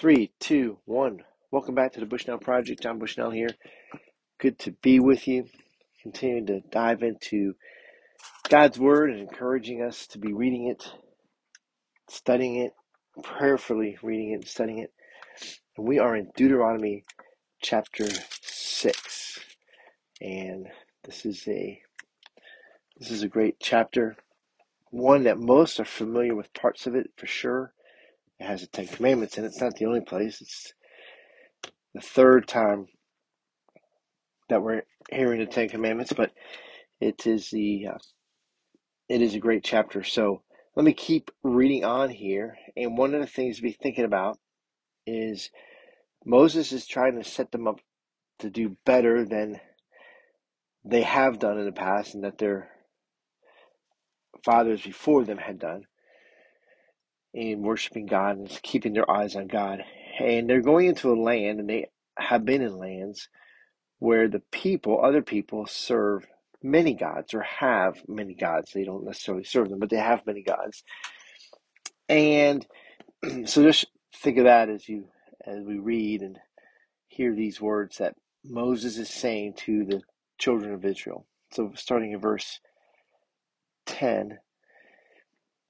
Three, two, one. Welcome back to the Bushnell Project. John Bushnell here. Good to be with you. Continuing to dive into God's Word and encouraging us to be reading it, studying it, prayerfully reading it and studying it. And we are in Deuteronomy chapter six. And this is a this is a great chapter. One that most are familiar with parts of it for sure it has the Ten Commandments and. It's not the only place. It's the third time that we're hearing the Ten Commandments, but it is the uh, it is a great chapter. So let me keep reading on here. And one of the things to be thinking about is Moses is trying to set them up to do better than they have done in the past, and that their fathers before them had done in worshiping God and keeping their eyes on God. And they're going into a land, and they have been in lands where the people, other people, serve many gods or have many gods. They don't necessarily serve them, but they have many gods. And so just think of that as you as we read and hear these words that Moses is saying to the children of Israel. So starting in verse 10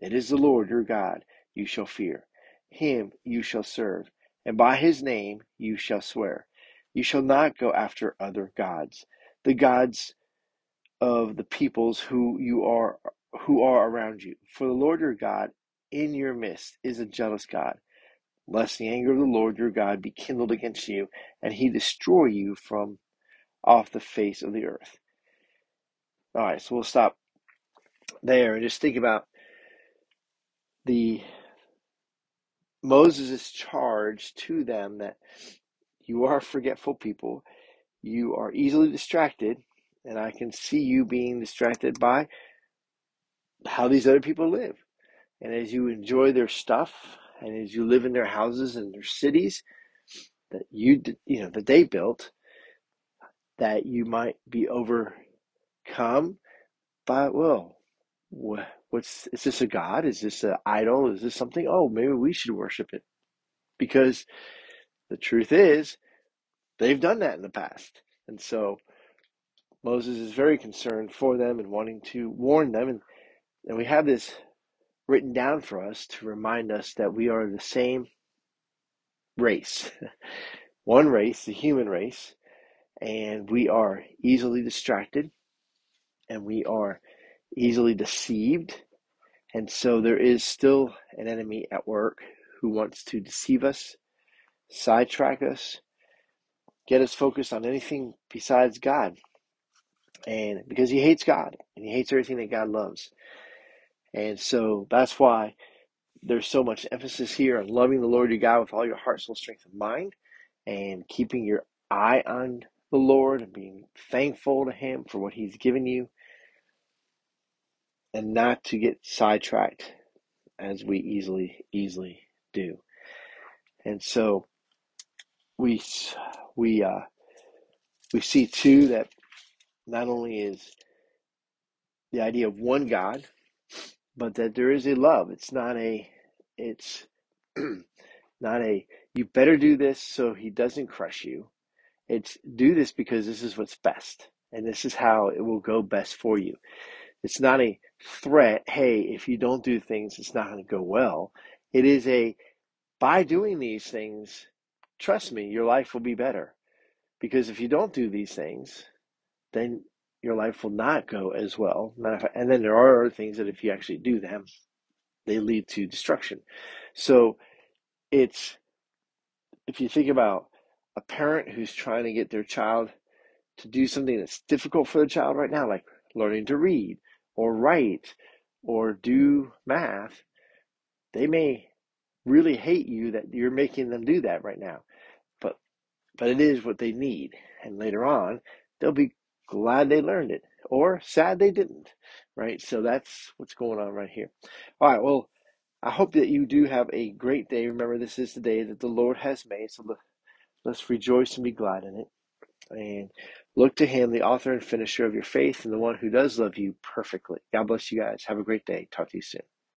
It is the Lord your God you shall fear. Him you shall serve, and by his name you shall swear. You shall not go after other gods, the gods of the peoples who you are who are around you. For the Lord your God in your midst is a jealous God, lest the anger of the Lord your God be kindled against you, and he destroy you from off the face of the earth. All right, so we'll stop there and just think about the Moses' charge to them that you are forgetful people, you are easily distracted, and I can see you being distracted by how these other people live. And as you enjoy their stuff, and as you live in their houses and their cities that you you know that they built, that you might be overcome by well, what's is this a god? Is this an idol? Is this something? Oh, maybe we should worship it because the truth is they've done that in the past, and so Moses is very concerned for them and wanting to warn them, and and we have this written down for us to remind us that we are the same race, one race, the human race, and we are easily distracted and we are easily deceived. And so there is still an enemy at work who wants to deceive us, sidetrack us, get us focused on anything besides God. And because he hates God and he hates everything that God loves. And so that's why there's so much emphasis here on loving the Lord your God with all your heart, soul, strength, and mind, and keeping your eye on the Lord and being thankful to Him for what He's given you, and not to get sidetracked as we easily, easily do. And so we we uh, we see too that not only is the idea of one God, but that there is a love. It's not a it's not a you better do this so he doesn't crush you. It's do this because this is what's best and this is how it will go best for you. It's not a threat, hey, if you don't do things, it's not going to go well. It is a by doing these things, trust me, your life will be better. Because if you don't do these things, then your life will not go as well. And then there are other things that if you actually do them, they lead to destruction. So it's if you think about a parent who's trying to get their child to do something that's difficult for the child right now, like learning to read or write or do mm-hmm. math, they may really hate you that you're making them do that right now. But but it is what they need. And later on, they'll be glad they learned it or sad they didn't. Right? So that's what's going on right here. All right, well, I hope that you do have a great day. Remember, this is the day that the Lord has made. So let's rejoice and be glad in it. And look to Him, the author and finisher of your faith, and the one who does love you perfectly. God bless you guys. Have a great day. Talk to you soon.